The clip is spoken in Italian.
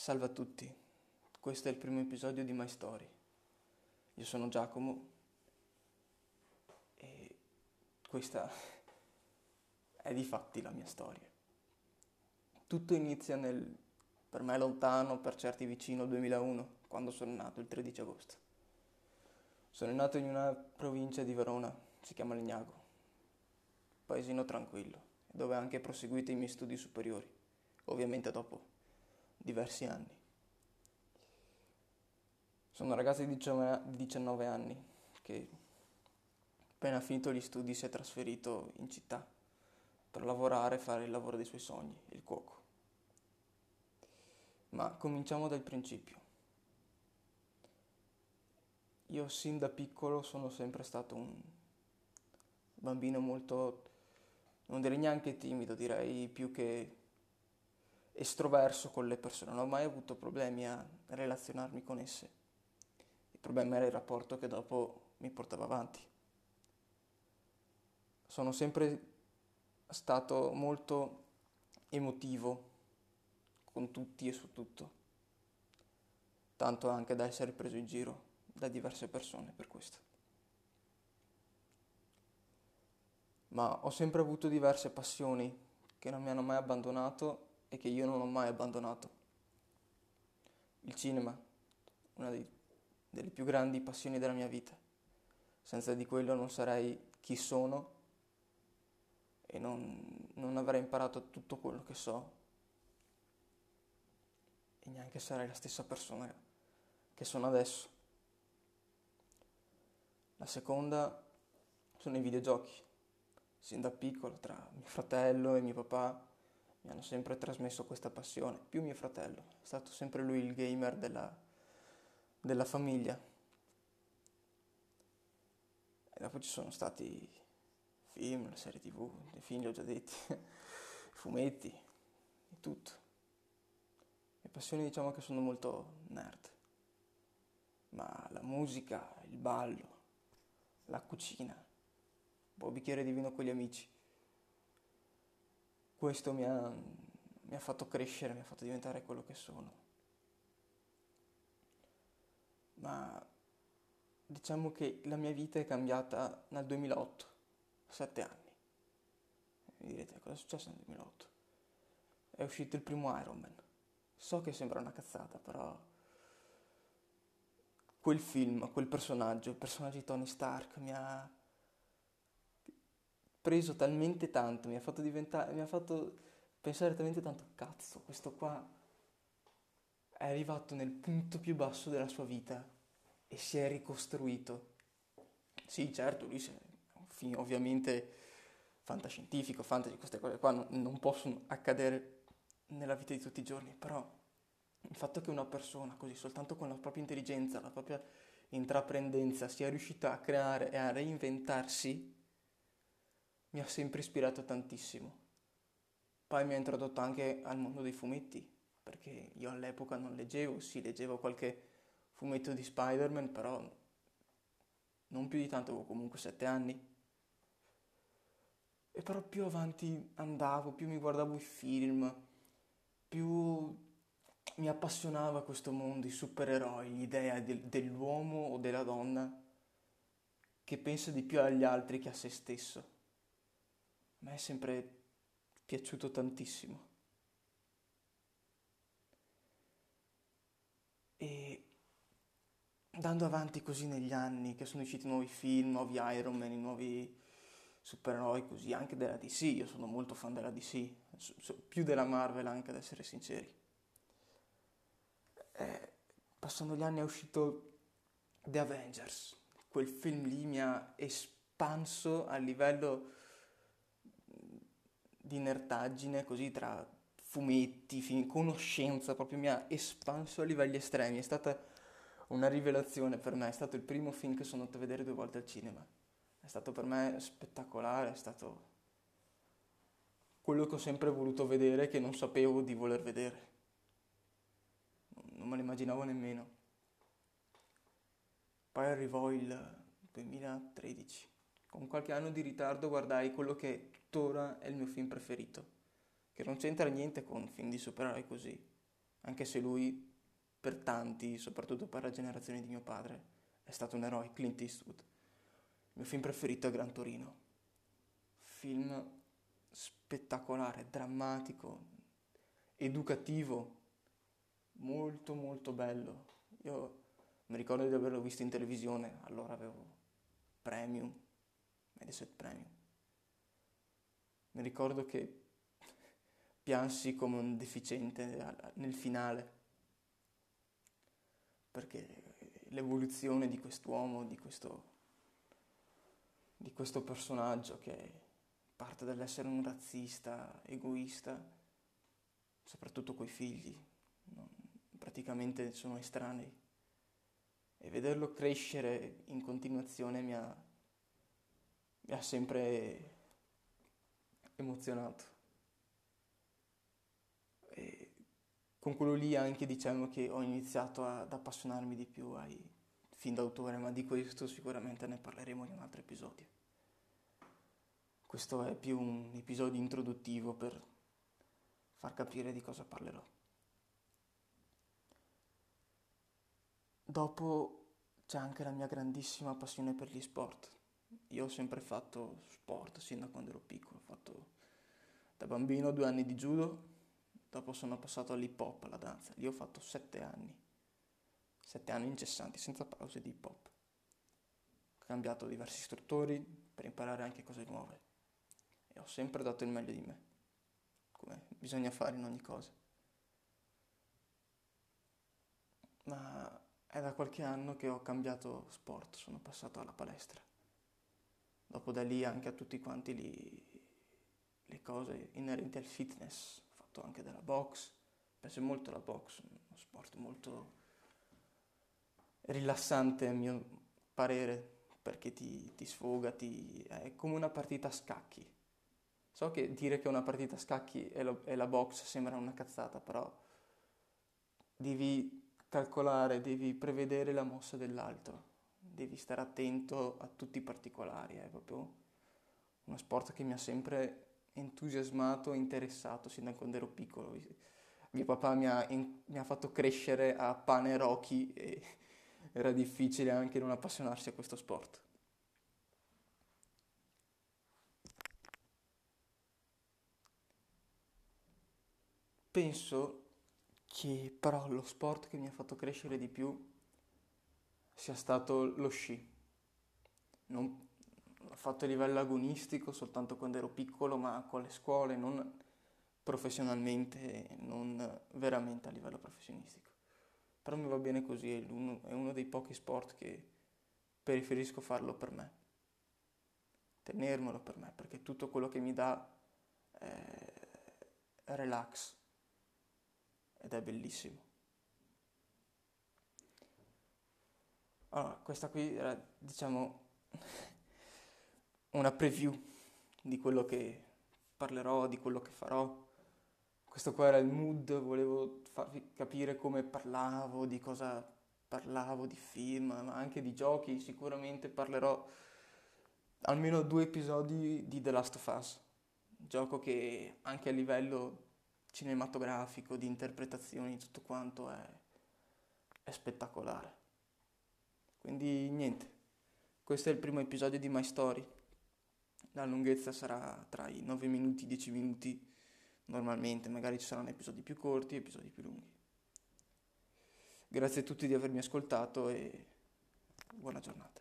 Salve a tutti, questo è il primo episodio di My Story. Io sono Giacomo e questa è di fatti la mia storia. Tutto inizia nel, per me lontano, per certi vicino, 2001, quando sono nato, il 13 agosto. Sono nato in una provincia di Verona, si chiama Legnago, paesino tranquillo, dove ho anche proseguito i miei studi superiori, ovviamente dopo diversi anni. Sono un ragazzo di 19 anni che appena finito gli studi si è trasferito in città per lavorare e fare il lavoro dei suoi sogni, il cuoco. Ma cominciamo dal principio. Io sin da piccolo sono sempre stato un bambino molto, non direi neanche timido, direi più che estroverso con le persone, non ho mai avuto problemi a relazionarmi con esse. Il problema era il rapporto che dopo mi portava avanti. Sono sempre stato molto emotivo con tutti e su tutto, tanto anche da essere preso in giro da diverse persone per questo. Ma ho sempre avuto diverse passioni che non mi hanno mai abbandonato e che io non ho mai abbandonato. Il cinema, una dei, delle più grandi passioni della mia vita. Senza di quello non sarei chi sono e non, non avrei imparato tutto quello che so e neanche sarei la stessa persona che sono adesso. La seconda sono i videogiochi. Sin da piccolo, tra mio fratello e mio papà, mi hanno sempre trasmesso questa passione, più mio fratello, è stato sempre lui il gamer della, della famiglia. E dopo ci sono stati film, serie tv, i film li ho già detti, fumetti, di tutto. Le passioni diciamo che sono molto nerd, ma la musica, il ballo, la cucina, un po' bicchiere di vino con gli amici, questo mi ha, mi ha fatto crescere, mi ha fatto diventare quello che sono. Ma diciamo che la mia vita è cambiata nel 2008, sette anni. Mi direte cosa è successo nel 2008? È uscito il primo Iron Man. So che sembra una cazzata, però quel film, quel personaggio, il personaggio di Tony Stark mi ha preso talmente tanto, mi ha fatto diventare, mi ha fatto pensare talmente tanto, cazzo, questo qua è arrivato nel punto più basso della sua vita e si è ricostruito. Sì, certo, lui è un film ovviamente fantascientifico, fantasy, queste cose qua non, non possono accadere nella vita di tutti i giorni, però il fatto che una persona così, soltanto con la propria intelligenza, la propria intraprendenza, sia riuscita a creare e a reinventarsi, mi ha sempre ispirato tantissimo. Poi mi ha introdotto anche al mondo dei fumetti, perché io all'epoca non leggevo, sì, leggevo qualche fumetto di Spider-Man, però non più di tanto, avevo comunque sette anni. E però più avanti andavo, più mi guardavo i film, più mi appassionava questo mondo, i supereroi, l'idea del, dell'uomo o della donna che pensa di più agli altri che a se stesso. A me è sempre piaciuto tantissimo. E andando avanti così negli anni, che sono usciti nuovi film, nuovi Iron Man, nuovi supereroi così, anche della DC, io sono molto fan della DC, più della Marvel anche ad essere sinceri. Eh, passando gli anni è uscito The Avengers, quel film lì mi ha espanso a livello di nerdaggine così tra fumetti, film, conoscenza, proprio mi ha espanso a livelli estremi, è stata una rivelazione per me, è stato il primo film che sono andato a vedere due volte al cinema, è stato per me spettacolare, è stato quello che ho sempre voluto vedere che non sapevo di voler vedere, non me lo immaginavo nemmeno. Poi arrivò il 2013 con qualche anno di ritardo guardai quello che tuttora è il mio film preferito, che non c'entra niente con film di supereroi così, anche se lui per tanti, soprattutto per la generazione di mio padre, è stato un eroe, Clint Eastwood. Il mio film preferito è Gran Torino. Film spettacolare, drammatico, educativo, molto molto bello. Io mi ricordo di averlo visto in televisione, allora avevo Premium, Mediaset Premium. Mi ricordo che piansi come un deficiente nel finale, perché l'evoluzione di quest'uomo, di questo, di questo personaggio che parte dall'essere un razzista, egoista, soprattutto coi figli, non, praticamente sono estranei. E vederlo crescere in continuazione mi ha, mi ha sempre emozionato. E con quello lì anche diciamo che ho iniziato ad appassionarmi di più ai film d'autore, ma di questo sicuramente ne parleremo in un altro episodio. Questo è più un episodio introduttivo per far capire di cosa parlerò. Dopo c'è anche la mia grandissima passione per gli sport. Io ho sempre fatto sport sin da quando ero piccolo, ho fatto da bambino due anni di judo, dopo sono passato all'hip hop, alla danza, lì ho fatto sette anni, sette anni incessanti, senza pause di hip hop. Ho cambiato diversi istruttori per imparare anche cose nuove e ho sempre dato il meglio di me, come bisogna fare in ogni cosa. Ma è da qualche anno che ho cambiato sport, sono passato alla palestra. Dopo da lì anche a tutti quanti li, le cose inerenti al fitness, ho fatto anche della box, piace molto la box, uno sport molto rilassante a mio parere, perché ti, ti sfoga, ti, è come una partita a scacchi. So che dire che una partita a scacchi è, lo, è la box sembra una cazzata, però devi calcolare, devi prevedere la mossa dell'altro, devi stare attento a tutti i particolari, è proprio uno sport che mi ha sempre entusiasmato e interessato sin da quando ero piccolo. Mio papà mi ha, in, mi ha fatto crescere a pane Rocky e era difficile anche non appassionarsi a questo sport. Penso che però lo sport che mi ha fatto crescere di più sia stato lo sci. Non, l'ho fatto a livello agonistico soltanto quando ero piccolo, ma con le scuole, non professionalmente, non veramente a livello professionistico. Però mi va bene così, è uno, è uno dei pochi sport che preferisco farlo per me, tenermelo per me, perché tutto quello che mi dà è relax ed è bellissimo. Allora, questa qui era, diciamo, una preview di quello che parlerò, di quello che farò. Questo qua era il mood, volevo farvi capire come parlavo, di cosa parlavo, di film, ma anche di giochi. Sicuramente parlerò almeno due episodi di The Last of Us, gioco che anche a livello cinematografico, di interpretazioni, tutto quanto è, è spettacolare. Quindi niente, questo è il primo episodio di My Story. La lunghezza sarà tra i 9 minuti e i 10 minuti normalmente, magari ci saranno episodi più corti e episodi più lunghi. Grazie a tutti di avermi ascoltato e buona giornata.